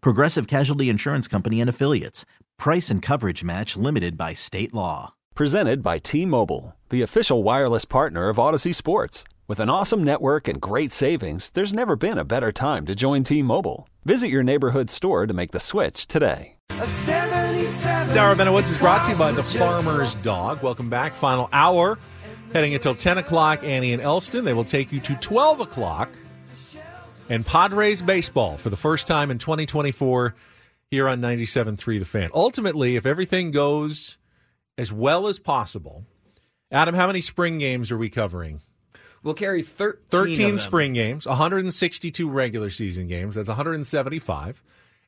Progressive Casualty Insurance Company and Affiliates. Price and coverage match limited by state law. Presented by T Mobile, the official wireless partner of Audacy Sports. With an awesome network and great savings, there's never been a better time to join T Mobile. Visit your neighborhood store to make the switch today. Sarah Bennett Woods is brought to you by the Farmer's Dog. Welcome back. Final hour. Heading until 10 o'clock, Annie and Elston. They will take you to 12 o'clock. And Padres baseball for the first time in 2024 here on 97.3 The Fan. Ultimately, if everything goes as well as possible, Adam, how many spring games are we covering? We'll carry 13, 13 spring games, 162 regular season games. That's 175.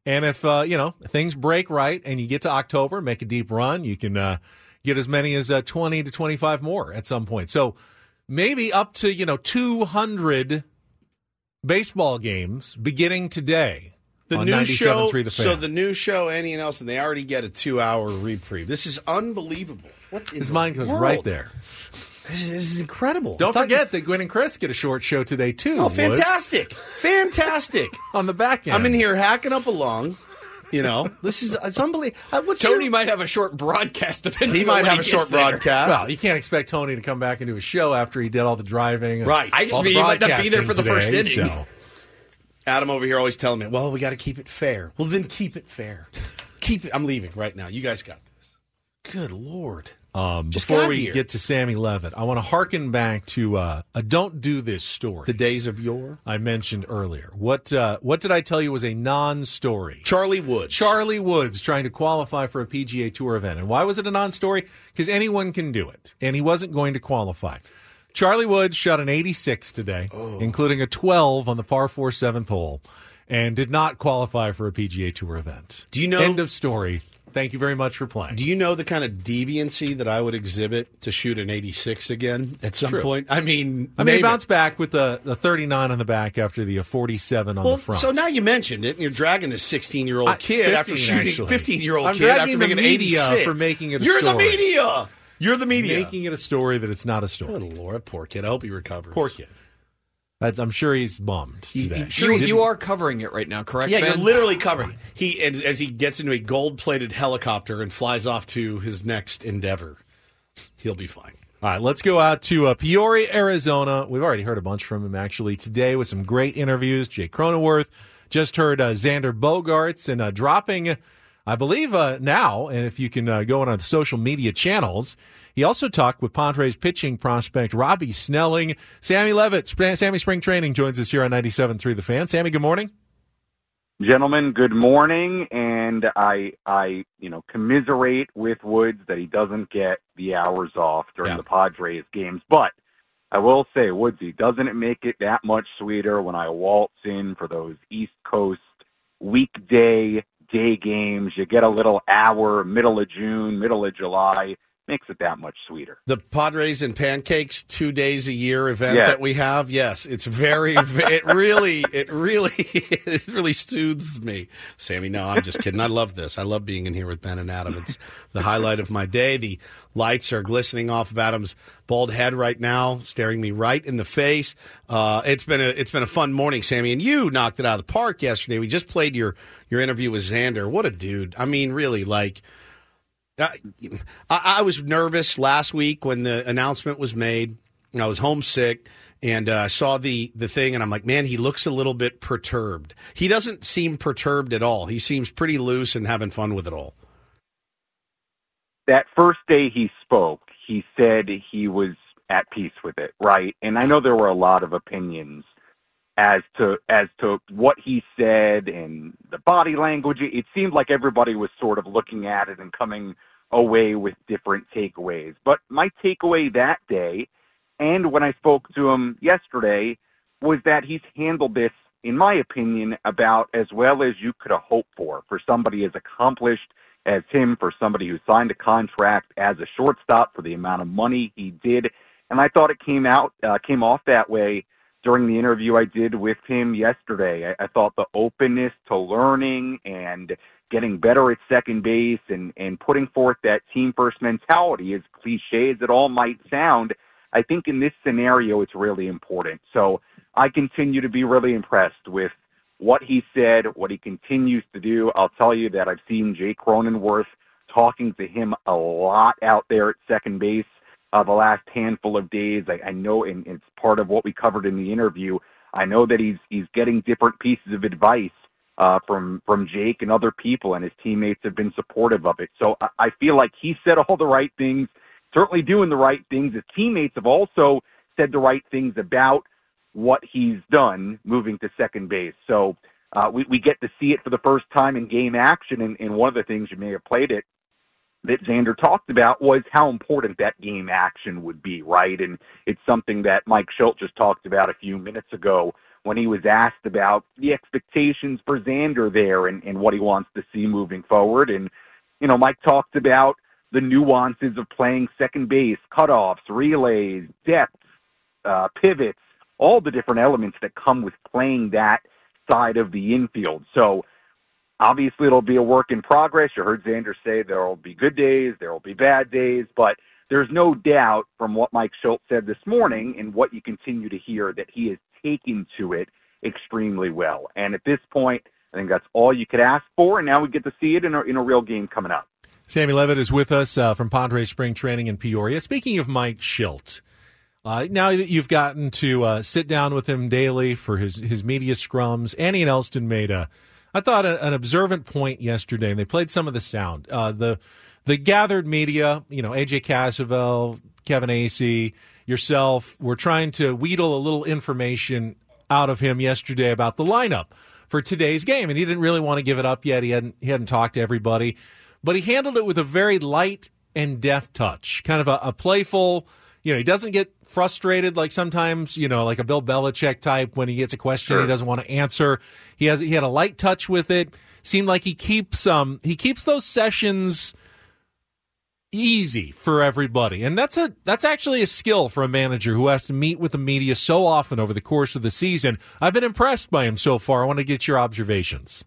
And if, uh, you know, things break right and you get to October, make a deep run, you can uh, get as many as uh, 20 to 25 more at some point. So maybe up to, you know, 200 baseball games beginning today. The new show. The. So the new show, Annie and Nelson, they already get a two-hour reprieve. This is unbelievable. What in His mind goes world? right there. This is, this is incredible. Don't forget that Gwen and Chris get a short show today, too. you- Oh, fantastic! fantastic! on the back end. I'm in here hacking up along. You know, this is it's unbelievable. Uh, What's Tony your, might have a short broadcast. Depending he on might when have a short there. broadcast. Well, you can't expect Tony to come back and do a show after he did all the driving. Right. I just all the mean he might not be there for the first inning. so. Adam over here always telling me, "Well, we got to keep it fair." Well, then keep it fair. Keep it. I'm leaving right now. You guys got this. Good lord. Um, Just before we here. get to Sammy Levitt, I want to harken back to uh, a "Don't Do This" story The days of yore. I mentioned earlier. What uh, what did I tell you was a non-story? Charlie Woods. Charlie Woods trying to qualify for a PGA Tour event, and why was it a non-story? Because anyone can do it, and he wasn't going to qualify. Charlie Woods shot an 86 today, Oh. including a 12 on the par four seventh hole, and did not qualify for a PGA Tour event. Do you know- End of story. Thank you very much for playing. Do you know the kind of deviancy that I would exhibit to shoot an 86 again at some True. point? I mean, I mean, name it. back with the, the 39 on the back after the uh, 47 on Well, the front. so now you mentioned it, and you're dragging this 16 year old kid after shooting actually. 15 year old kid after making media 86 for making it a You're the media. You're the media. making it a story that it's not a story. Good Lord, poor kid. I hope he recovers. Poor kid. That's, I'm sure he's bummed today. he- sure You, you are covering it right now, correct? Yeah, Ben? you're literally covering. He and as he gets into a gold plated helicopter and flies off to his next endeavor, he'll be fine. All right, let's go out to uh, Peoria, Arizona. We've already heard a bunch from him actually today with some great interviews. Jay Cronenworth just heard uh, Xander Bogaerts and uh, dropping, I believe uh, now. And if you can uh, go on our social media channels, he also talked with Padres pitching prospect Robbie Snelling. Sammy Levitt, Sp- Sammy Spring Training joins us here on 97.3 The Fan. Sammy, good morning. Gentlemen, good morning, and I, I, you know, commiserate with Woods that he doesn't get the hours off during Yeah. the Padres games. But I will say, Woodsy, doesn't it make it that much sweeter when I waltz in for those East Coast weekday day games? You get a little hour, middle of June, middle of July. Makes it that much sweeter. The Padres and Pancakes two days a year event Yeah. that we have. Yes, it's very. it really, it really, it really soothes me. Sammy, no, I'm just kidding. I love this. I love being in here with Ben and Adam. It's the highlight of my day. The lights are glistening off of Adam's bald head right now, staring me right in the face. Uh, it's been a it's been a fun morning, Sammy, and you knocked it out of the park yesterday. We just played your your interview with Xander. What a dude! I mean, really, like. I, I I was nervous last week when the announcement was made. I was homesick and uh, saw the the thing, and I'm like, man, he looks a little bit perturbed. He doesn't seem perturbed at all. He seems pretty loose and having fun with it all. that first day he spoke, he said he was at peace with it, right? And I know there were a lot of opinions as to as to what he said and the body language. It seemed like everybody was sort of looking at it and coming away with different takeaways. But my takeaway that day, and when I spoke to him yesterday, was that he's handled this, in my opinion, about as well as you could have hoped for for somebody as accomplished as him, for somebody who signed a contract as a shortstop for the amount of money he did. And I thought it came out uh, came off that way during the interview I did with him yesterday. I, I thought the openness to learning and getting better at second base and, and putting forth that team first mentality, as cliche as it all might sound, I think in this scenario it's really important. So I continue to be really impressed with what he said, what he continues to do. I'll tell you that I've seen Jake Cronenworth talking to him a lot out there at second base uh, the last handful of days. I, I know, and it's part of what we covered in the interview. I know that he's he's getting different pieces of advice uh, from from Jake and other people, and his teammates have been supportive of it. So I, I feel like he said all the right things, certainly doing the right things. His teammates have also said the right things about what he's done moving to second base. So uh, we, we get to see it for the first time in game action, and, and one of the things you may have played it that Xander talked about was how important that game action would be, right? And it's something that Mike Shildt just talked about a few minutes ago when he was asked about the expectations for Xander there and, and what he wants to see moving forward. And, you know, Mike talked about the nuances of playing second base, cutoffs, relays, depth, uh, pivots, all the different elements that come with playing that side of the infield. So, Obviously, it'll be a work in progress. You heard Xander say there will be good days, there will be bad days, but there's no doubt from what Mike Shildt said this morning and what you continue to hear that he is taking to it extremely well. And at this point, I think that's all you could ask for. And now we get to see it in a, in a real game coming up. Sammy Levitt is with us uh, from Padres Spring Training in Peoria. Speaking of Mike Shildt, uh, now that you've gotten to uh, sit down with him daily for his, his media scrums, Annie and Elston made a I thought an observant point yesterday, and they played some of the sound. Uh, the the gathered media, you know, AJ Cassavell, Kevin Acee, yourself, were trying to wheedle a little information out of him yesterday about the lineup for today's game, and he didn't really want to give it up yet. He hadn't he hadn't talked to everybody, but he handled it with a very light and deft touch, kind of a, a playful. You know, he doesn't get frustrated like sometimes, you know, like a Bill Belichick type when he gets a question sure. he doesn't want to answer. He has he had a light touch with it. Seemed like he keeps um he keeps those sessions easy for everybody. And that's a that's actually a skill for a manager who has to meet with the media so often over the course of the season. I've been impressed by him so far. I want to get your observations.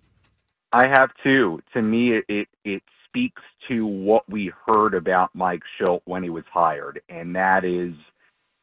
I have too. To me it it, speaks to what we heard about Mike Shildt when he was hired, and that is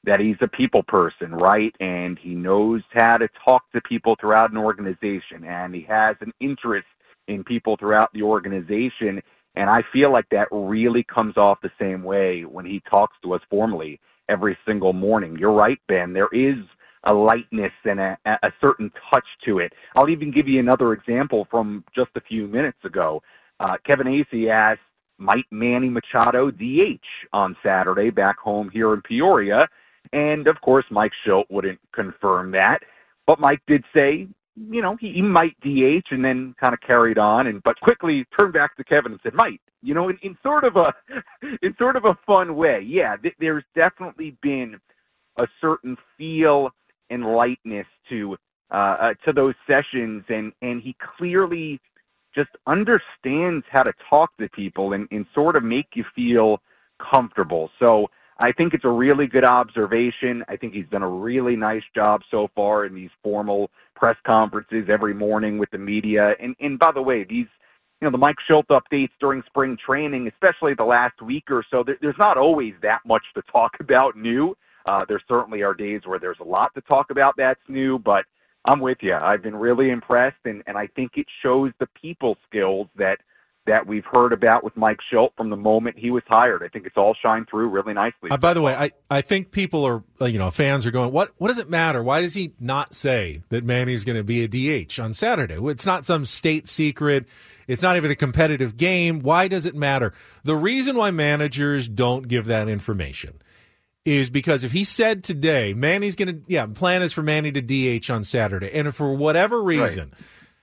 that he's a people person, right? And he knows how to talk to people throughout an organization and he has an interest in people throughout the organization. And I feel like that really comes off the same way when he talks to us formally every single morning. You're right, Ben. There is a lightness and a, a certain touch to it. I'll even give you another example from just a few minutes ago. Uh, Kevin Acee asked, might Manny Machado DH on Saturday back home here in Peoria? And of course, Mike Shildt wouldn't confirm that. But Mike did say, you know, he, he might DH and then kind of carried on and but quickly turned back to Kevin and said, might, you know, in, in sort of a in sort of a fun way. Yeah, th- there's definitely been a certain feel and lightness to uh, uh, to those sessions, and and he clearly just understands how to talk to people and, and sort of make you feel comfortable. So I think it's a really good observation. I think he's done a really nice job so far in these formal press conferences every morning with the media. And and by the way, these you know the Mike Shildt updates during spring training, especially the last week or so. There, there's not always that much to talk about new. Uh, there certainly are days where there's a lot to talk about that's new, but I'm with you. I've been really impressed, and and I think it shows the people skills that that we've heard about with Mike Shildt from the moment he was hired. I think it's all shined through really nicely. Uh, by the way, I, I think people are, uh, you know, fans are going, what, what does it matter? Why does he not say that Manny's going to be a DH on Saturday? It's not some state secret. It's not even a competitive game. Why does it matter? The reason why managers don't give that information is because if he said today, Manny's going to, yeah, plan is for Manny to DH on Saturday. And if for whatever reason, right.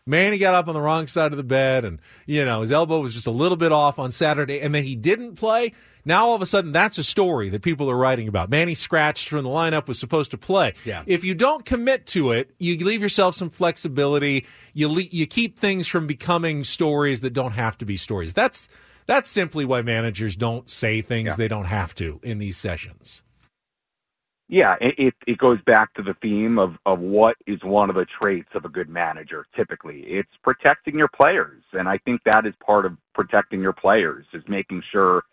Manny got up on the wrong side of the bed and, you know, his elbow was just a little bit off on Saturday and then he didn't play. Now all of a sudden that's a story that people are writing about. Manny scratched from the lineup was supposed to play. Yeah. If you don't commit to it, you leave yourself some flexibility. You le- you keep things from becoming stories that don't have to be stories. That's that's simply why managers don't say things yeah. they don't have to in these sessions. Yeah, it, it goes back to the theme of, of what is one of the traits of a good manager. Typically, it's protecting your players, and I think that is part of protecting your players is making sure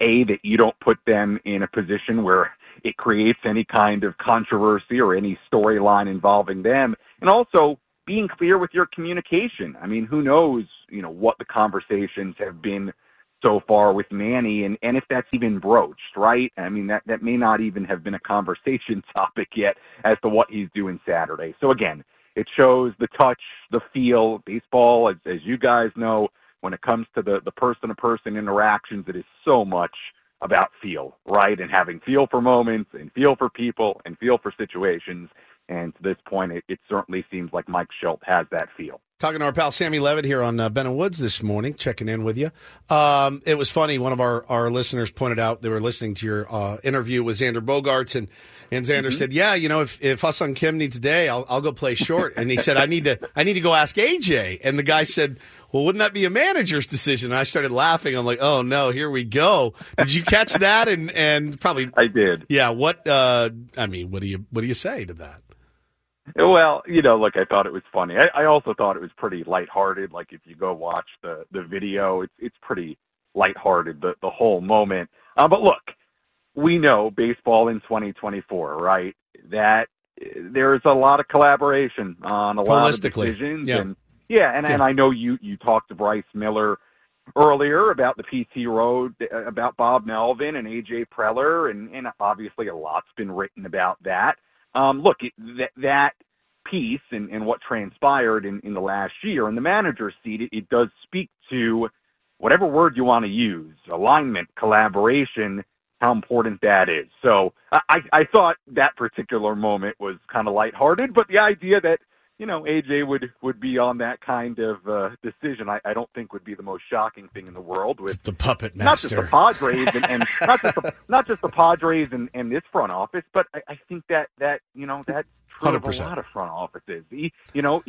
a that you don't put them in a position where it creates any kind of controversy or any storyline involving them, and also being clear with your communication. I mean, who knows, you know, what the conversations have been so far with Manny and, and if that's even broached, right? I mean, that, that may not even have been a conversation topic yet as to what he's doing Saturday. So again, it shows the touch, the feel. Baseball, as, as you guys know, when it comes to the, the person to person interactions, it is so much about feel, right? And having feel for moments and feel for people and feel for situations. And to this point, it, it certainly seems like Mike Shildt has that feel. Talking to our pal Sammy Levitt here on uh, Ben and Woods this morning, checking in with you. Um, it was funny. One of our, our listeners pointed out they were listening to your uh, interview with Xander Bogaerts, and and Xander mm-hmm. said, "Yeah, you know, if if Ha-Seong Kim needs a day, I'll I'll go play short." and he said, "I need to I need to go ask AJ." And the guy said, well, wouldn't that be a manager's decision? And I started laughing. I'm like, oh no, here we go. Did you catch that? And and probably I did. Yeah. What? Uh, I mean, what do you what do you say to that? Well, you know, look, I thought it was funny. I, I also thought it was pretty lighthearted. Like if you go watch the the video, it's it's pretty lighthearted the the whole moment. Uh, but look, we know baseball in 2024, right? That there's a lot of collaboration on a lot of decisions, yeah. and yeah, and yeah. and I know you you talked to Bryce Miller earlier about the PT Road, about Bob Melvin and AJ Preller, and and obviously a lot's been written about that. Um, look, that, that piece and, and what transpired in, in the last year in the manager's seat, it, it does speak to whatever word you want to use, alignment, collaboration, how important that is. So I, I thought that particular moment was kind of lighthearted, but the idea that you know, AJ would would be on that kind of uh, decision. I, I don't think would be the most shocking thing in the world with the puppet master, not just the Padres and, and not just the, not just the Padres and, and this front office, but I, I think that that you know that true 100%. of a lot of front offices. You know,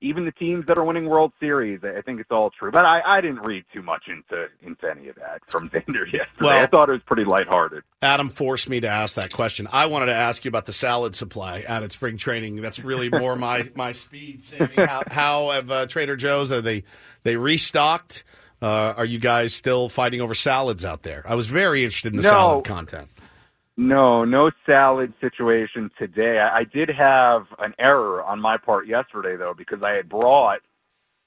even the teams that are winning World Series, I think it's all true. But I, I didn't read too much into into any of that from Xander yesterday. Well, I thought it was pretty lighthearted. Adam forced me to ask that question. I wanted to ask you about the salad supply out at spring training. That's really more my my speed. Sammy. How, how have uh, Trader Joe's are they they restocked? Uh, are you guys still fighting over salads out there? I was very interested in the no. salad content. No, no salad situation today. I, I did have an error on my part yesterday, though, because I had brought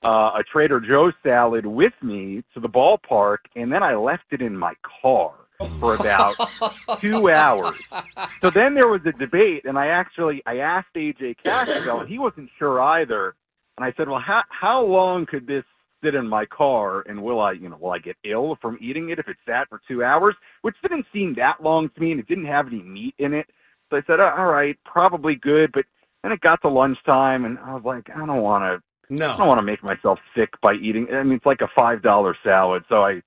uh, a Trader Joe's salad with me to the ballpark, and then I left it in my car for about two hours. So then there was a debate, and I actually I asked AJ Cassavell, and he wasn't sure either. And I said, "Well, how how long could this sit in my car and will I, you know, will I get ill from eating it if it sat for two hours? Which didn't seem that long to me and it didn't have any meat in it. So I said, oh, all right, probably good. But then it got to lunchtime and I was like, I don't want to, no. I don't want to make myself sick by eating. I mean, it's like a $5 salad. So I,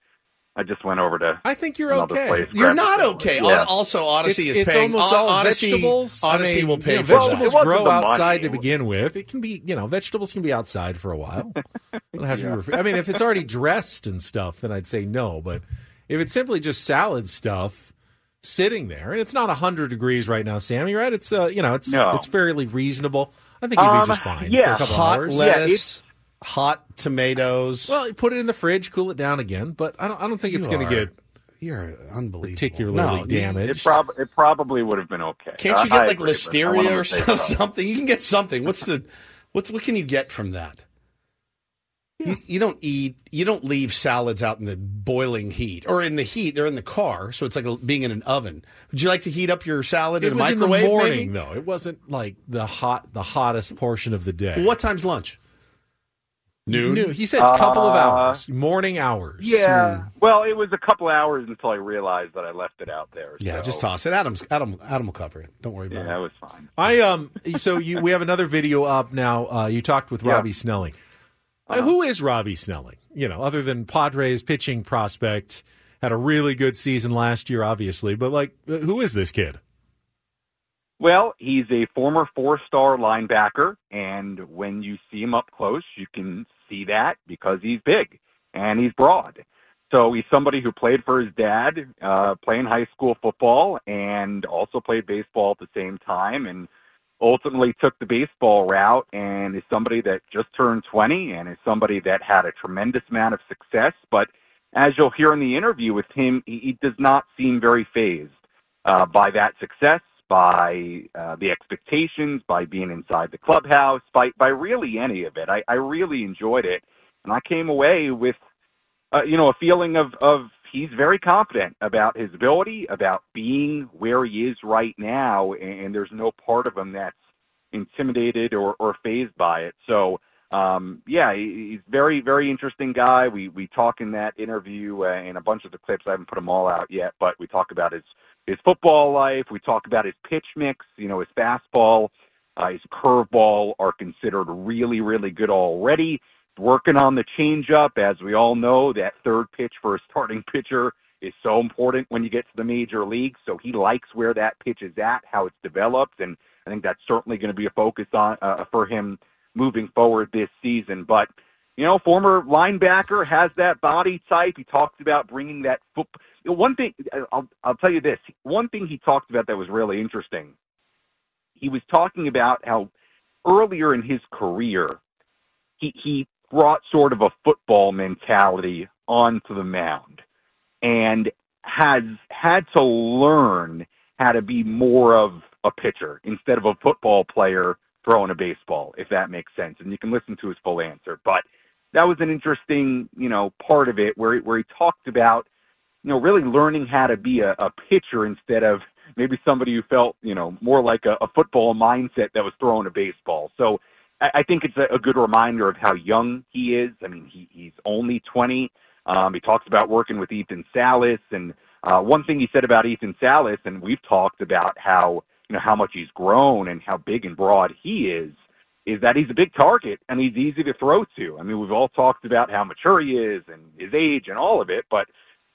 I just went over to. I think you're okay. Place, you're not okay. Yeah. Also, Audacy it's, is it's paying. almost all Audacy, vegetables. Audacy I mean, will pay you know, for vegetables that. grow outside money. to begin with. It can be, you know, vegetables can be outside for a while. don't have to Yeah. be. Ref- I mean, if it's already dressed and stuff, then I'd say no. But if it's simply just salad stuff sitting there, and it's not hundred degrees right now, Sammy, right? It's uh, you know, it's No. it's fairly reasonable. I think you'd be Um, just fine yeah. for a couple Hot hours. Yeah, lettuce, hot tomatoes. Well, you put it in the fridge, cool it down again. But I don't. I don't think it's going to get You're unbelievable. particularly No, damaged. It, prob- it probably would have been okay. Can't you get I like agree, but I wanna listeria or say some- something? You can get something. What's the what's what can you get from that? You, you don't eat. You don't leave salads out in the boiling heat or in the heat. They're in the car, so it's like a, being in an oven. Would you like to heat up your salad It in a was in the microwave? morning, maybe? though. It wasn't like the hot, the hottest portion of the day. What time's lunch? Noon. Noon. He said a couple of Uh, hours, morning hours. Yeah. Well, it was a couple hours until I realized that I left it out there. Yeah, so- just toss it. Adam's Adam. Adam will cover it. Don't worry Yeah, about that it. was fine. I um. So you, we have another video up now. Uh, you talked with Yeah. Robbie Snelling. Uh, who is Robbie Snelling? You know, other than Padres pitching prospect, had a really good season last year, obviously. But like, uh, who is this kid? Well, he's a former four-star linebacker, and when you see him up close, you can see that because he's big and he's broad. So he's somebody who played for his dad, uh, playing high school football, and also played baseball at the same time, and ultimately took the baseball route, and is somebody that just turned 20, and is somebody that had a tremendous amount of success. But as you'll hear in the interview with him, he, he does not seem very phased uh, by that success, by uh, the expectations, by being inside the clubhouse, by by really any of it. I, I really enjoyed it, and I came away with, uh, you know, a feeling of of he's very confident about his ability, about being where he is right now, and, there's no part of him that's intimidated or or phased by it. So. Um, yeah, he- he's very, very interesting guy. We we talk in that interview uh, and a bunch of the clips. I haven't put them all out yet, but we talk about his his football life. We talk about his pitch mix. You know, his fastball, uh, his curveball are considered really, really good already. Working on the changeup, as we all know, that third pitch for a starting pitcher is so important when you get to the major leagues. So he likes where that pitch is at, how it's developed, and I think that's certainly going to be a focus on uh, for him moving forward this season. But you know, former linebacker has that body type. He talks about bringing that foot. One thing I'll I'll tell you this. One thing he talked about that was really interesting. He was talking about how earlier in his career, he he brought sort of a football mentality onto the mound, and has had to learn how to be more of a pitcher instead of a football player throwing a baseball, if that makes sense. And you can listen to his full answer, but that was an interesting, you know, part of it where where he talked about, you know, really learning how to be a, a pitcher instead of maybe somebody who felt, you know, more like a, a football mindset that was throwing a baseball. So I, I think it's a, a good reminder of how young he is. I mean, he, he's only 20. Um, he talks about working with Ethan Salas, and uh, one thing he said about Ethan Salas, and we've talked about how you know how much he's grown and how big and broad he is is that he's a big target and he's easy to throw to. I mean, we've all talked about how mature he is and his age and all of it, but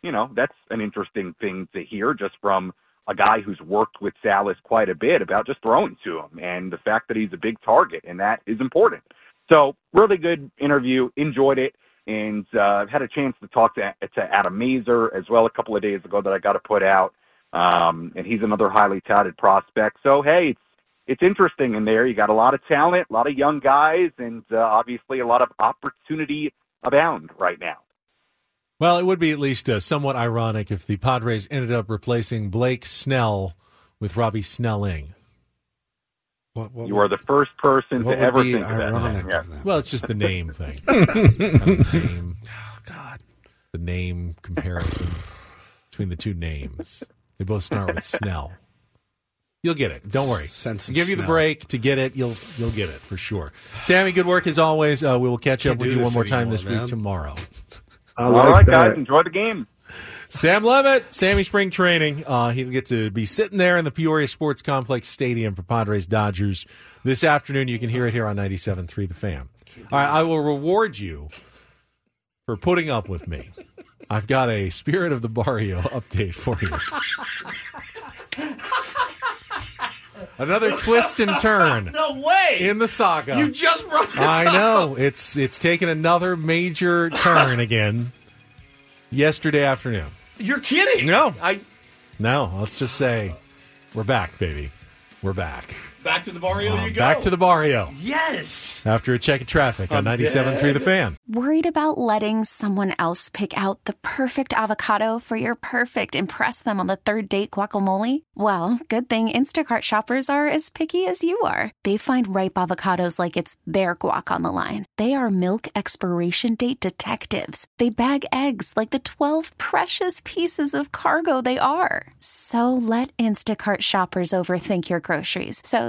you know, that's an interesting thing to hear just from a guy who's worked with Salas quite a bit about just throwing to him and the fact that he's a big target and that is important. So, really good interview, enjoyed it, and uh, had a chance to talk to to Adam Mazur as well a couple of days ago that I got to put out. Um, and he's another highly touted prospect. So hey, it's it's interesting in there. You got a lot of talent, a lot of young guys, and uh, obviously a lot of opportunity abound right now. Well, it would be at least uh, somewhat ironic if the Padres ended up replacing Blake Snell with Robbie Snelling. What, what, You are the first person to ever think of that. ironic Yeah. Well, it's just the name thing. Kind of the name, oh, God, the name comparison between the two names. They both start with Snell. You'll get it. Don't worry. Sense of Give you the break to get it. You'll you'll get it for sure. Sammy, good work as always. Uh, we will catch up Can't with you one this more time anymore, this week tomorrow. I like right, that. guys, enjoy the game. Sam Levitt, Sammy Spring Training. Uh, he'll get to be sitting there in the Peoria Sports Complex Stadium for Padres Dodgers this afternoon. You can hear it here on 97.3 The Fan. All right, I will reward you for putting up with me. I've got a Spirit of the Barrio update for you. Another twist and turn No way! in the saga. you just brought this I up. know it's it's taken another major turn again yesterday afternoon. You're kidding. No. I No, let's just say we're back, baby. We're back. Back to the barrio you go. Back to the barrio Yes. after a check of traffic on I'm 97.3 The Fan. Worried about letting someone else pick out the perfect avocado for your perfect impress them on the third date guacamole? Well, good thing Instacart shoppers are as picky as you are. They find ripe avocados like it's their guac on the line. They are milk expiration date detectives. They bag eggs like the 12 precious pieces of cargo they are. So let Instacart shoppers overthink your groceries so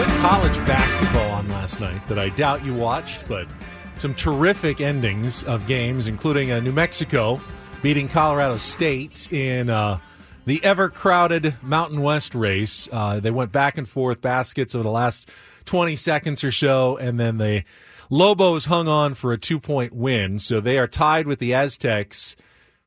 Good college basketball on last night that I doubt you watched, but some terrific endings of games, including uh, New Mexico beating Colorado State in uh, the ever crowded Mountain West race. Uh, they went back and forth baskets over the last 20 seconds or so, and then the Lobos hung on for a two point win. So they are tied with the Aztecs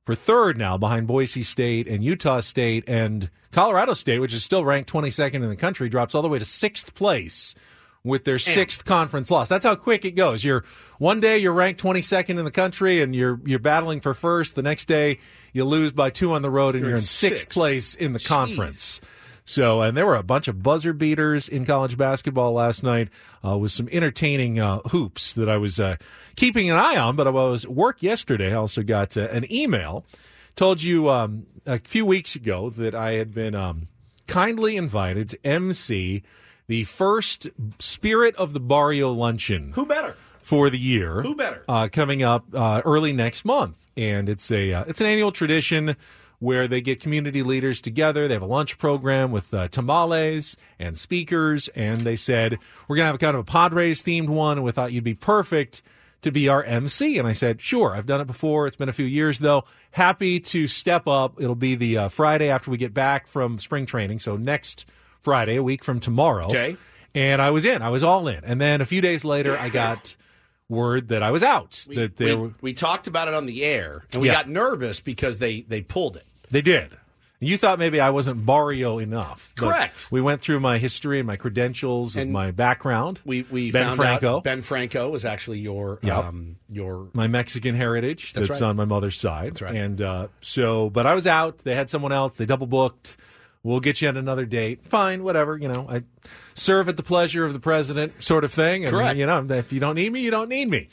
for third now behind Boise State and Utah State and Colorado State, which is still ranked 22nd in the country, drops all the way to sixth place with their sixth conference loss. That's how quick it goes. You're one day you're ranked 22nd in the country and you're you're battling for first. The next day you lose by two on the road and you're, You're in in sixth, sixth. place in the Jeez. conference. So, and there were a bunch of buzzer beaters in college basketball last night uh, with some entertaining uh, hoops that I was uh, keeping an eye on. But I was at work yesterday. I also got uh, an email. Told you um, a few weeks ago that I had been um, kindly invited to MC the first Spirit of the Barrio Luncheon Who better? for the year. Who better? Uh, coming up uh, early next month, and it's a uh, it's an annual tradition where they get community leaders together. They have a lunch program with uh, tamales and speakers, and they said we're gonna have a kind of a Padres themed one. And we thought you'd be perfect to be our MC, and I said sure. I've done it before. It's been a few years though. Happy to step up. It'll be the uh, Friday after we get back from spring training, so next Friday, a week from tomorrow. Okay. And I was in. I was all in. And then a few days later, I got word that I was out. that they we, were, we talked about it on the air, and we Yeah. got nervous because they they pulled it. They did. You thought maybe I wasn't barrio enough. Correct. We went through my history and my credentials and And my background. We we Ben found Franco, out Ben Franco was actually your Yep. um your my Mexican heritage that's, That's right. on my mother's side. That's right. And uh, so, but I was out. They had someone else. They double booked. We'll get you at another date. Fine, whatever. You know, I serve at the pleasure of the president, sort of thing. And Correct. you know, if you don't need me, you don't need me.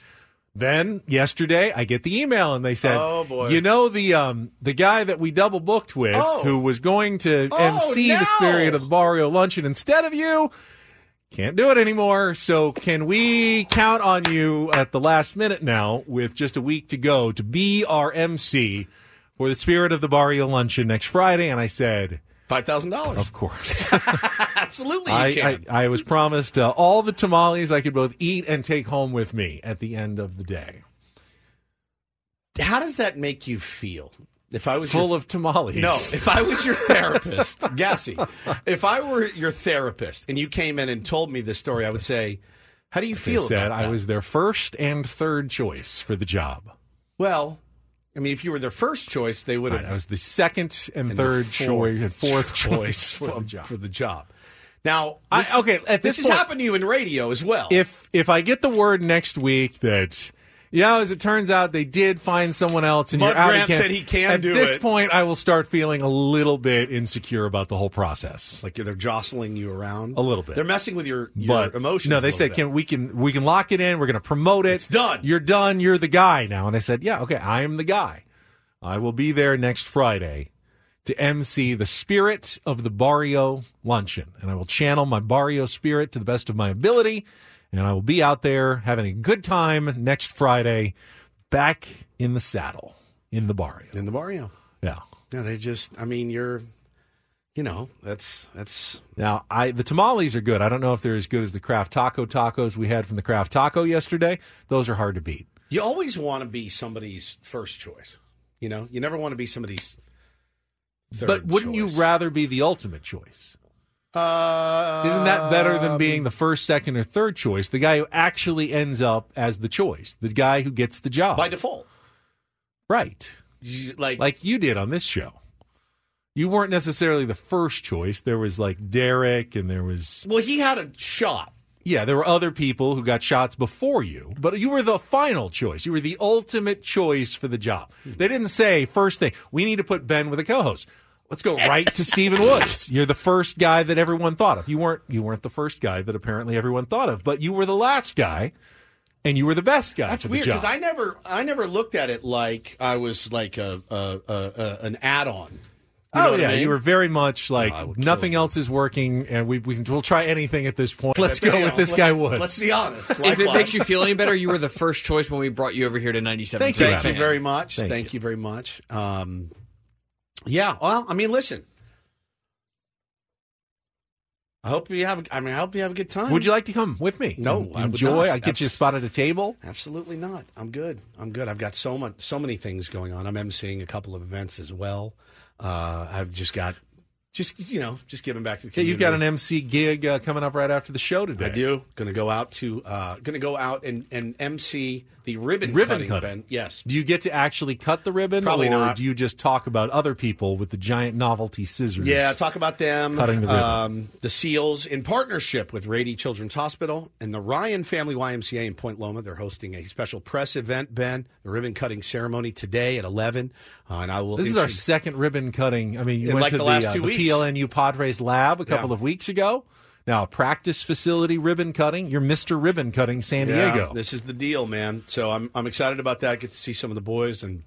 Then yesterday, I get the email and they said, Oh, boy. you know the um the guy that we double booked with, Oh. who was going to Oh, MC the spirit of the barrio luncheon instead of you." Can't do it anymore. So can we count on you at the last minute now with just a week to go to be our MC for the Spirit of the Barrio Luncheon next Friday? And I said, five thousand dollars. of course. Absolutely, you I, I. I was promised uh, all the tamales I could both eat and take home with me at the end of the day. How does that make you feel? If I was Full your, of tamales. no, if I was your therapist, Gassy, if I were your therapist and you came in and told me this story, I would say, "How do you They feel?" said about I was their first and third choice for the job. well. I mean, if you were their first choice, they would have. Right, I was the second and, and third fourth choice and fourth choice for the job. for the job. Now, I- okay, this, this has happened to you in radio as well. if if I get the word next week that yeah, as it turns out, they did find someone else, and Mud you're out Grant said he can do it. At do this it. point, I will start feeling a little bit insecure about the whole process. like they're jostling you around A little bit. They're messing with your, your But emotions. no, they little said bit. can we can we can lock it in. We're going to promote it. It's done. You're done. You're the guy now. And I said, yeah, okay, I am the guy. I will be there next Friday to MC the spirit of the Barrio Luncheon, and I will channel my Barrio spirit to the best of my ability, and I will be out there having a good time next Friday, back in the saddle in the Barrio. in the barrio. Yeah. No, they just. I mean, you're. You know, that's that's. Now, I the tamales are good. I don't know if they're as good as the craft taco tacos we had from the craft taco yesterday. Those are hard to beat. You always want to be somebody's first choice. You know, you never want to be somebody's. Third but wouldn't choice. you rather be the ultimate choice? Uh, Isn't that better than being the first, second, or third choice? The guy who actually ends up as the choice, the guy who gets the job by default? Right. You- Like, Like you did on this show. You weren't necessarily the first choice. There was like Derek, and there was well, he had a shot. yeah, there were other people who got shots before you, but you were the final choice. You were the ultimate choice for the job. They didn't say first thing we need to put Ben with a co-host. Let's go right to Stephen Woods. You're the first guy that everyone thought of. You weren't you weren't the first guy that apparently everyone thought of, but you were the last guy, and you were the best guy That's for weird because I never, I never looked at it like I was like a, a, a, a an add-on. You know oh what I yeah, mean? you were very much like I would kill nothing else is working, and we, we can, we'll try anything at this point. Let's go with this let's- guy Woods. Let's be honest. If it makes you feel any better, you were the first choice when we brought you over here to 97. Thank you, Thank you very much. Thank Thank, you. you. very much. Um, yeah. Well, I mean, listen. I hope you have. I mean, I hope you have a good time. Would you like to come with me? No, And I enjoy. I get you a spot at a table. Absolutely not. I'm good. I'm good. I've got so much, so many things going on. I'm emceeing a couple of events as well. Uh, I've just got, just you know, just giving back to the Okay, community. you've got an MC gig uh, coming up right after the show today. I do. Going to go out to, uh, going to go out and, and MC the ribbon, Ribbon cutting cutting. event. Yes. Do you get to actually cut the ribbon, Probably or not. do you just talk about other people with the giant novelty scissors? Yeah, talk about them. Cutting the ribbon. Um, the SEALs, in partnership with Rady Children's Hospital and the Ryan Family YMCA in Point Loma, they're hosting a special press event, Ben, the ribbon cutting ceremony today at 11. Uh, and I will. This is our second ribbon cutting. I mean, you went like to the the, last uh, two weeks. PLNU Padres lab a couple Yeah. of weeks ago. Now, practice facility ribbon cutting. You're Mr. Ribbon Cutting San Yeah, Diego. this is the deal, man. So I'm, I'm excited about that. Get to see some of the boys and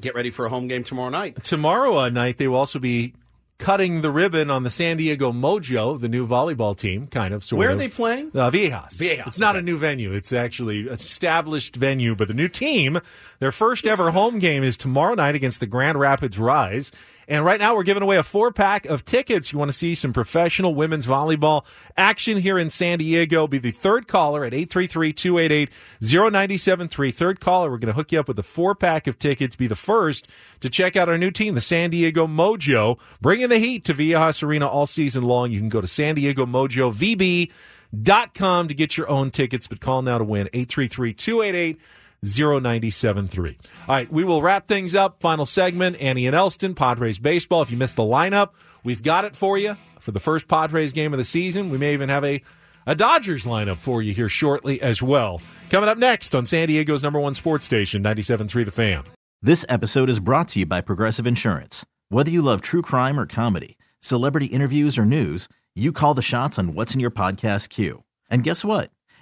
get ready for a home game tomorrow night. Tomorrow uh, night, they will also be cutting the ribbon on the San Diego Mojo, the new volleyball team, kind of, sort Where of. are they playing? Uh, Viejas. Viejas, It's not okay. a new venue. It's actually an established venue, but the new team, their first ever home game is tomorrow night against the Grand Rapids Rise. And right now we're giving away a four pack of tickets. You want to see some professional women's volleyball action here in San Diego. Be the third caller at 833-288-0973. Third caller. We're going to hook you up with a four pack of tickets. Be the first to check out our new team, the San Diego Mojo. Bringing the heat to Viejas Arena all season long. You can go to San Diego Mojo VB dot com to get your own tickets, but call now to win 833-288-0973. All right, we will wrap things up. Final segment, Annie and Elston, Padres baseball. If you missed the lineup, we've got it for you for the first Padres game of the season. We may even have a, a Dodgers lineup for you here shortly as well. Coming up next on San Diego's number one sports station, 97.3 The Fan. This episode is brought to you by Progressive Insurance. Whether you love true crime or comedy, celebrity interviews or news, you call the shots on what's in your podcast queue. And guess what?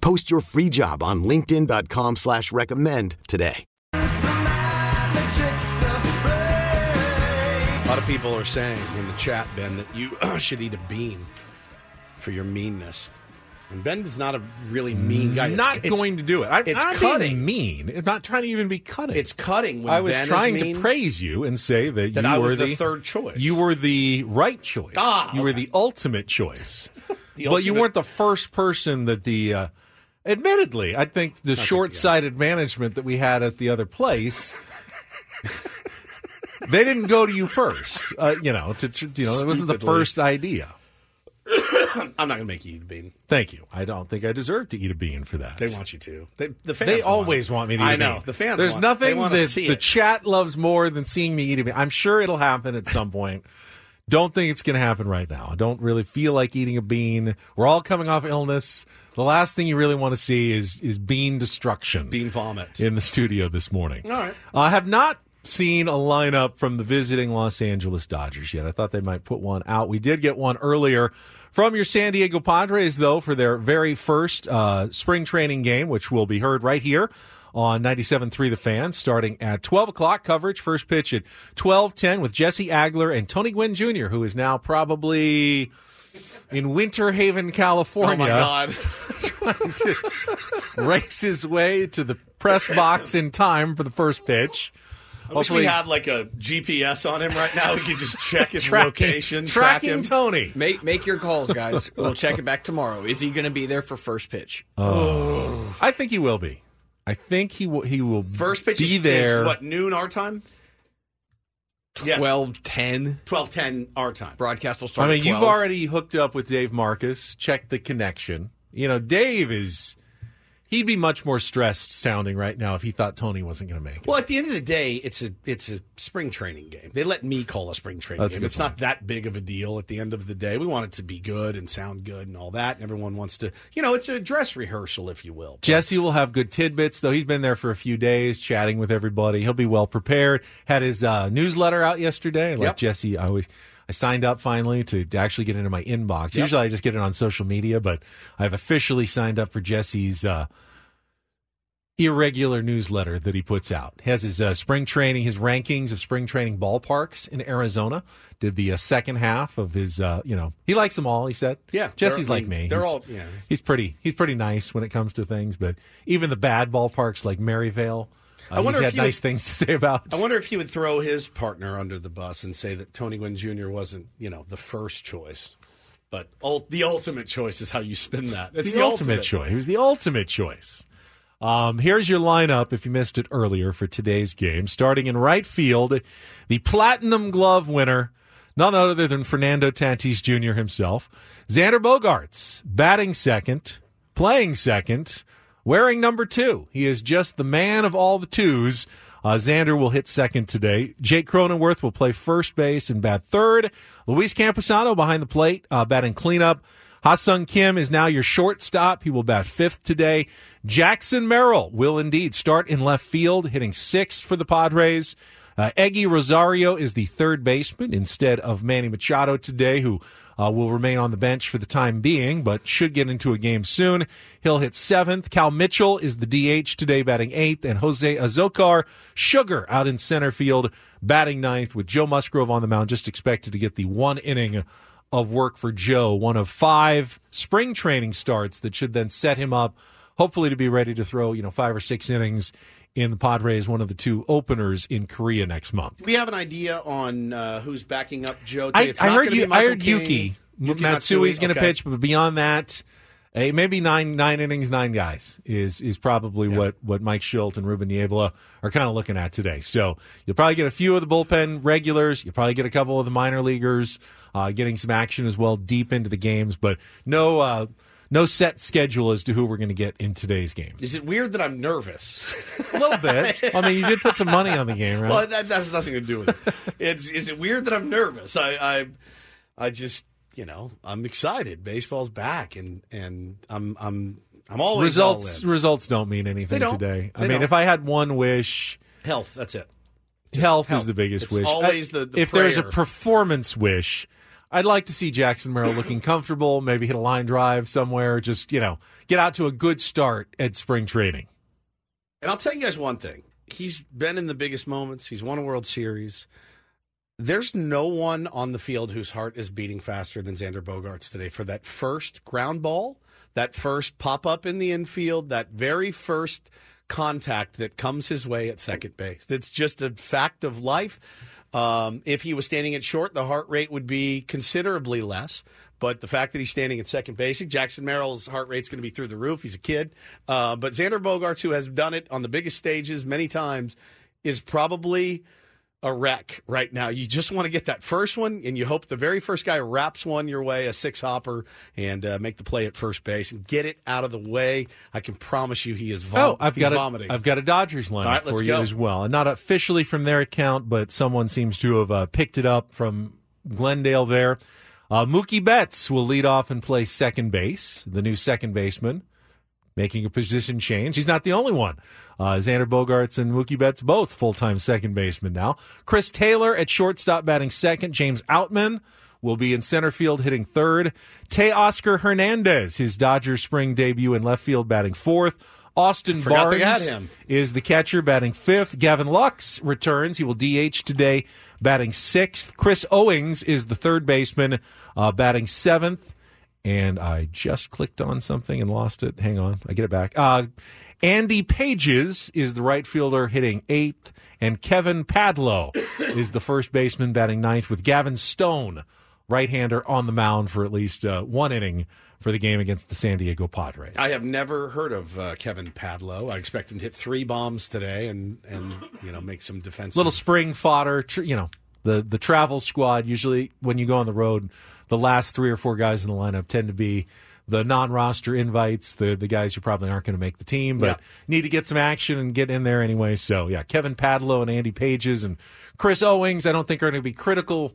Post your free job on linkedin.com slash recommend today. A lot of people are saying in the chat, Ben, that you should eat a bean for your meanness. And Ben is not a really mean guy. I'm It's- not it's- going to do it. I, it's I'm cutting. being mean. I'm not trying to even be cutting. It's cutting. When I was Ben is trying mean. to praise you and say that, That you I were was the third choice. You were the right choice. Ah, you were the ultimate choice. The but you weren't the first person that the. Uh, admittedly, I think the short-sighted management that we had at the other place. they didn't go to you first. Uh, you know, to, to- you know, it wasn't the Stupidly. first idea. I'm not going to make you eat a bean. Thank you. I don't think I deserve to eat a bean for that. They want you to. They, the fans They always want me to eat I a know. bean. The fans There's want, nothing they want to that see the it. chat loves more than seeing me eat a bean. I'm sure it'll happen at some point. Don't think it's going to happen right now. I don't really feel like eating a bean. We're all coming off illness. The last thing you really want to see is is bean destruction. Bean vomit. in the studio this morning. All right. I have not seen a lineup from the visiting Los Angeles Dodgers yet. I thought they might put one out. We did get one earlier from your San Diego Padres, though, for their very first uh, spring training game, which will be heard right here on 97.3 The Fan, starting at 12 o'clock coverage. First pitch at 12.10 with Jesse Agler and Tony Gwynn Jr., who is now probably in Winter Haven, California. Oh, my God. trying to race his way to the press box in time for the first pitch. I wish we had like a GPS on him right now. We could just check his Tracking- location, track him. Tony. Make make your calls, guys. we'll check it back tomorrow. Is he going to be there for first pitch? Oh. I think he will be. I think he will. He will First pitch be is, there. is what noon our time. Yeah, Twelve ten. twelve ten our time. Broadcast will start I mean, at you've already hooked up with Dave Marcus. Check the connection. You know, Dave is. He'd be much more stressed sounding right now if he thought Tony wasn't going to make it. Well, at the end of the day, it's a it's a spring training game. They let me call a spring training That's game. It's not that big of a deal. At the end of the day, we want it to be good and sound good and all that. And everyone wants to, you know, it's a dress rehearsal, if you will. Jesse will have good tidbits, though. He's been there for a few days, chatting with everybody. He'll be well prepared. Had his uh, newsletter out yesterday. Like Yep. Jesse, I always. I signed up finally to, to actually get into my inbox. Yep. Usually I just get it on social media, but I've officially signed up for Jesse's uh, irregular newsletter that he puts out. Has his uh, spring training, his rankings of spring training ballparks in Arizona. Did the uh, second half of his, uh, you know, he likes them all. He said, Yeah, Jesse's like me. they're He's- all- yeah. He's pretty. He's pretty nice when it comes to things, but even the bad ballparks like Maryvale, uh, I wonder he's if had he would- nice things to say about. I wonder if he would throw his partner under the bus and say that Tony Gwynn Jr. wasn't, you know, the first choice. But ul- the ultimate choice is how you spin that. It's It's the, ultimate, choice. He was the ultimate choice. Um, here's your lineup if you missed it earlier for today's game. Starting in right field, the Platinum Glove winner, none other than Fernando Tatis Jr. himself. Xander Bogaerts, batting second, playing second, wearing number two. He is just the man of all the twos. Uh, Xander will hit second today. Jake Cronenworth will play first base and bat third. Luis Campusano behind the plate, uh, batting cleanup. Ha-Sung Kim is now your shortstop. He will bat fifth today. Jackson Merrill will indeed start in left field, hitting sixth for the Padres. Uh, Eguy Rosario is the third baseman instead of Manny Machado today, who uh, will remain on the bench for the time being, but should get into a game soon. He'll hit seventh. Cal Mitchell is the DH today, batting eighth, and Jose Azocar Sugar out in center field, batting ninth, with Joe Musgrove on the mound, just expected to get the one inning of work for Joe, one of five spring training starts that should then set him up, hopefully to be ready to throw, you know, five or six innings in the Padres, is one of the two openers in Korea next month. Do we have an idea on uh, who's backing up Joe? I, It's I not heard you. I heard King. Yuki. Yuki Matsui's going to okay. pitch, but beyond that, eh, maybe nine nine innings, nine guys is is probably what what Mike Shildt and Ruben Niebla are kind of looking at today. So you'll probably get a few of the bullpen regulars. You'll probably get a couple of the minor leaguers uh, getting some action as well deep into the games, but no. Uh, no set schedule as to who we're going to get in today's game. Is it weird that I'm nervous? A little bit. I mean, you did put some money on the game, right? Well, that, that has nothing to do with it. It's is it weird that I'm nervous? I I, I just you know I'm excited. Baseball's back, and and I'm I'm I'm always all results results don't mean anything don't. today. I mean, don't. if I had one wish, health. That's it. health, health. is the biggest It's wish. always the- the if there's a performance wish, I'd like to see Jackson Merrill looking comfortable, maybe hit a line drive somewhere, just you know, get out to a good start at spring training. And I'll tell you guys one thing. He's been in the biggest moments. He's won a World Series. There's no one on the field whose heart is beating faster than Xander Bogaerts today for that first ground ball, that first pop up in the infield, that very first contact that comes his way at second base. It's just a fact of life. Um, if he was standing at short, the heart rate would be considerably less. But the fact that he's standing at second base, Jackson Merrill's heart rate's going to be through the roof. He's a kid. Uh, but Xander Bogaerts, who has done it on the biggest stages many times, is probably a wreck right now. You just want to get that first one, and you hope the very first guy wraps one your way, a six hopper, and uh, make the play at first base and get it out of the way. I can promise you, he is vom- Oh, I've got vomiting. a, I've got a Dodgers lineup right, for you go. as well, and not officially from their account, but someone seems to have uh, picked it up from Glendale. There, uh, Mookie Betts will lead off and play second base, the new second baseman. Making a position change. He's not the only one. Uh, Xander Bogaerts and Mookie Betts both full time second baseman now. Chris Taylor at shortstop batting second. James Outman will be in center field hitting third. Teoscar Hernandez, his Dodgers spring debut in left field batting fourth. Austin Barnes is the catcher batting fifth. Gavin Lux returns. He will DH today batting sixth. Chris Owings is the third baseman uh, batting seventh. And I just clicked on something and lost it. Hang on. I get it back. Uh, Andy Pages is the right fielder hitting eighth. And Kevin Padlo is the first baseman batting ninth with Gavin Stone, right hander, on the mound for at least uh, one inning for the game against the San Diego Padres. I have never heard of uh, Kevin Padlo. I expect him to hit three bombs today and and you know make some defensive little spring fodder. Tr- you know, the the travel squad usually when you go on the road, the last three or four guys in the lineup tend to be the non-roster invites, the the guys who probably aren't going to make the team, but Yeah. need to get some action and get in there anyway. So yeah, Kevin Padlo and Andy Pages and Chris Owings, I don't think are going to be critical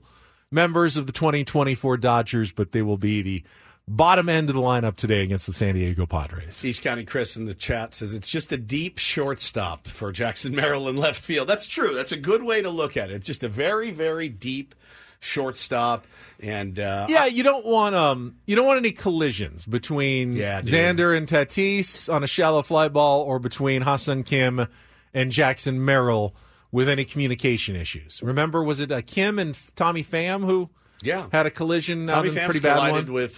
members of the 2024 Dodgers, but they will be the bottom end of the lineup today against the San Diego Padres. East County Chris in the chat says it's just a deep shortstop for Jackson Merrill in left field. That's true. That's a good way to look at it. It's just a very, very deep shortstop. And uh, Yeah, you don't want um you don't want any collisions between Yeah. Xander and Tatis on a shallow fly ball or between Ha-Sung Kim and Jackson Merrill with any communication issues. Remember, was it uh, Kim and Tommy Pham who Yeah. had a collision? Tommy out in Pham's pretty bad one? with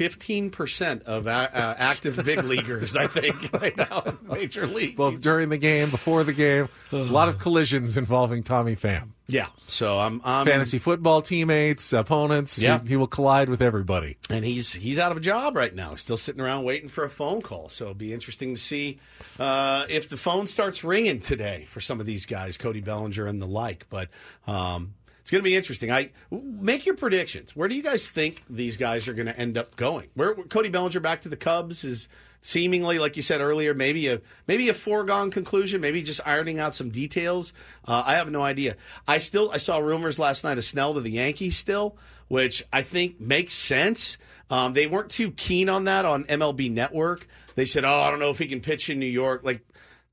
fifteen percent of a- uh, active big leaguers, I think, right now in major leagues. both during the game, before the game. a lot of collisions involving Tommy Pham. yeah, so I'm, I'm Fantasy football teammates, opponents. Yeah. He, he will collide with everybody. and he's he's out of a job right now. He's still sitting around waiting for a phone call. So it'll be interesting to see uh, if the phone starts ringing today for some of these guys, Cody Bellinger and the like. But um, it's going to be interesting. I make your predictions. Where do you guys think these guys are going to end up going? Where Cody Bellinger back to the Cubs is seemingly, like you said earlier, maybe a maybe a foregone conclusion. Maybe just ironing out some details. Uh, I have no idea. I still I saw rumors last night of Snell to the Yankees still, which I think makes sense. Um, they weren't too keen on that on MLB Network. They said, "Oh, I don't know if he can pitch in New York." Like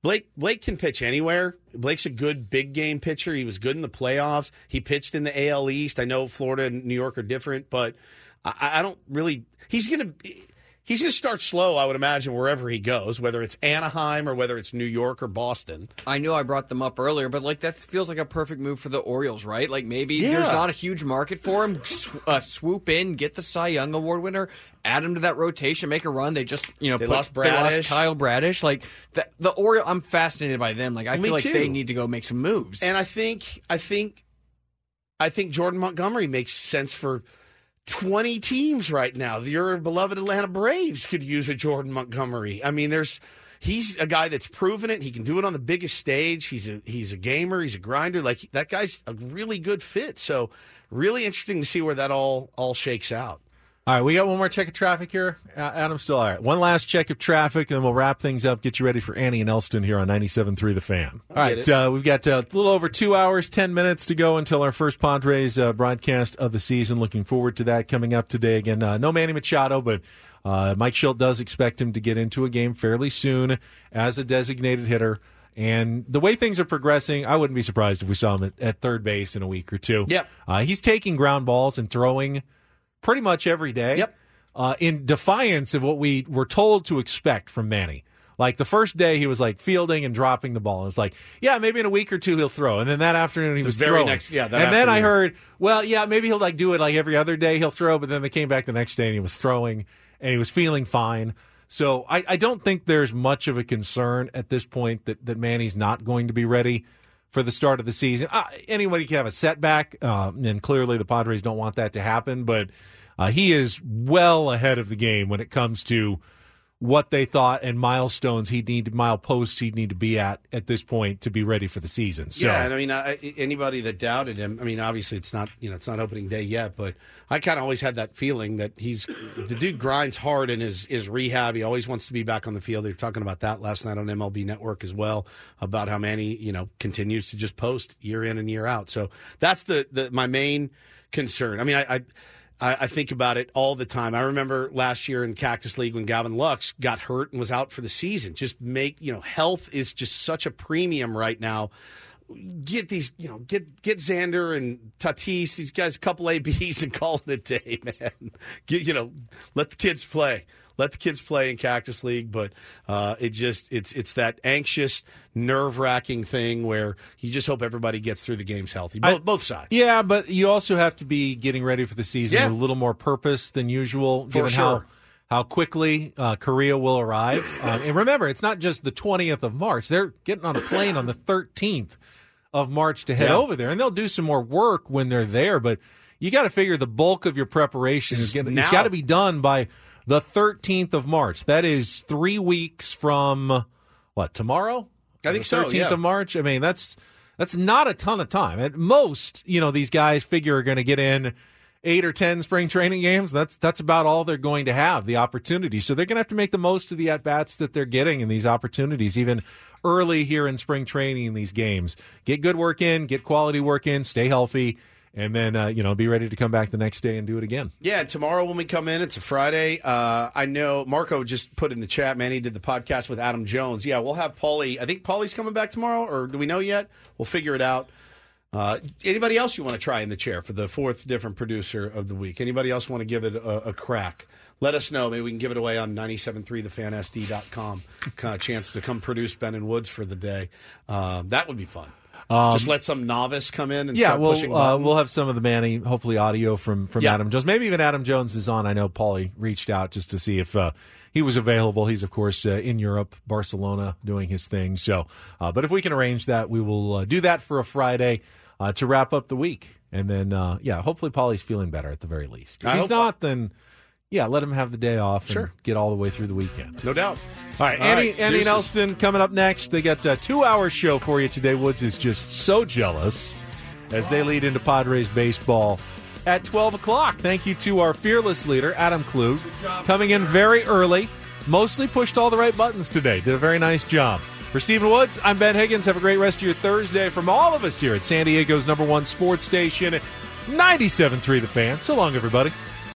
Blake Blake can pitch anywhere. Blake's a good big game pitcher. He was good in the playoffs. He pitched in the AL East. I know Florida and New York are different, but I, I don't really. He's gonna. He's going to start slow, I would imagine, wherever he goes, whether it's Anaheim or whether it's New York or Boston. I knew I brought them up earlier, but like that feels like a perfect move for the Orioles, right? Like maybe Yeah. there's not a huge market for him. Sw- uh, swoop in, get the Cy Young Award winner, add him to that rotation, make a run. They just you know They put- lost they lost Bradish. Kyle Bradish. Like the the Oriole, I'm fascinated by them. Like I Me feel like too. they need to go make some moves. And I think, I think, I think Jordan Montgomery makes sense for 20 teams right now. Your beloved Atlanta Braves could use a Jordan Montgomery. I mean, there's he's a guy that's proven it. He can do it on the biggest stage. He's a he's a gamer. He's a grinder. Like that guy's a really good fit. So really interesting to see where that all all shakes out. All right, we got one more check of traffic here. Uh, Adam, still all right. One last check of traffic, and then we'll wrap things up. Get you ready for Annie and Elston here on 97.3 The Fan. All right, uh, we've got uh, a little over two hours, 10 minutes to go until our first Padres uh, broadcast of the season. Looking forward to that coming up today. Again, uh, no Manny Machado, but uh, Mike Shildt does expect him to get into a game fairly soon as a designated hitter. And the way things are progressing, I wouldn't be surprised if we saw him at, at third base in a week or two. Yep. Uh, he's taking ground balls and throwing pretty much every day. Yep. Uh, in defiance of what we were told to expect from Manny. Like the first day, he was like fielding and dropping the ball. And it's like, yeah, maybe in a week or two he'll throw. And then that afternoon he was very throwing. next- yeah, that and then I heard, well, yeah, maybe he'll like do it like every other day he'll throw. But then they came back the next day and he was throwing and he was feeling fine. So I, I don't think there's much of a concern at this point that, that Manny's not going to be ready for the start of the season. Uh, anybody can have a setback, uh, and clearly the Padres don't want that to happen. But uh, he is well ahead of the game when it comes to what they thought and milestones he'd need, mile posts he'd need to be at at this point to be ready for the season. So Yeah, and I mean, I, anybody that doubted him, I mean, obviously it's not, you know, it's not opening day yet, but I kind of always had that feeling that he's the dude grinds hard in his his rehab. He always wants to be back on the field. They were talking about that last night on MLB Network as well about how Manny, you know, continues to just post year in and year out. So that's the the my main concern. I mean, I. I I, I think about it all the time. I remember last year in Cactus League when Gavin Lux got hurt and was out for the season. Just make you know, health is just such a premium right now. Get these, you know, get get Xander and Tatis, these guys, a couple ABs and call it a day, man. Get, you know, let the kids play let the kids play in Cactus League, but uh, it just it's it's that anxious, nerve wracking thing where you just hope everybody gets through the games healthy, both, I- both sides. Yeah, but you also have to be getting ready for the season Yeah. with a little more purpose than usual, For given sure. how how quickly uh, Korea will arrive. Um, and remember, it's not just the 20th of March; they're getting on a plane on the 13th of March to head Yeah. over there, and they'll do some more work when they're there. But you got to figure the bulk of your preparation is Is gonna, it's now. got to be done by the 13th of March. That is three weeks from what tomorrow? I think so, 13th yeah. of March. I mean, that's that's not a ton of time. At most, you know, these guys figure are going to get in eight or ten spring training games. That's that's about all they're going to have the opportunity. So they're going to have to make the most of the at bats that they're getting in these opportunities, even early here in spring training in these games. Get good work in, get quality work in, stay healthy, and then uh, you know be ready to come back the next day and do it again. Yeah, tomorrow when we come in, it's a Friday. Uh, I know Marco just put in the chat, man, he did the podcast with Adam Jones. Yeah, we'll have Paulie. I think Paulie's coming back tomorrow, or do we know yet? We'll figure it out. Uh, anybody else you want to try in the chair for the fourth different producer of the week? Anybody else want to give it a, a crack? Let us know. Maybe we can give it away on 973thefansd.com. Kind of chance to come produce Ben and Woods for the day. Um, that would be fun. Um, Just let some novice come in and yeah, start we'll pushing uh, we'll have some of the Manny, hopefully audio from from Yeah. Adam Jones. Maybe even Adam Jones is on. I know Paulie reached out just to see if uh, he was available. He's of course uh, in Europe, Barcelona, doing his thing. So, uh, but if we can arrange that, we will uh, do that for a Friday uh, to wrap up the week, and then uh, yeah, hopefully Paulie's feeling better at the very least. If I he's not, then yeah, let him have the day off and Sure. get all the way through the weekend. no doubt. All right, All Andy, right, Andy and deuces. Elston coming up next. They got a two-hour show for you today. Woods is just so jealous as they lead into Padres baseball at 12 o'clock. Thank you to our fearless leader, Adam Klug, coming in very early. Mostly pushed all the right buttons today. Did a very nice job. For Stephen Woods, I'm Ben Higgins. Have a great rest of your Thursday from all of us here at San Diego's number one sports station, 97.3 The Fan. So long, everybody.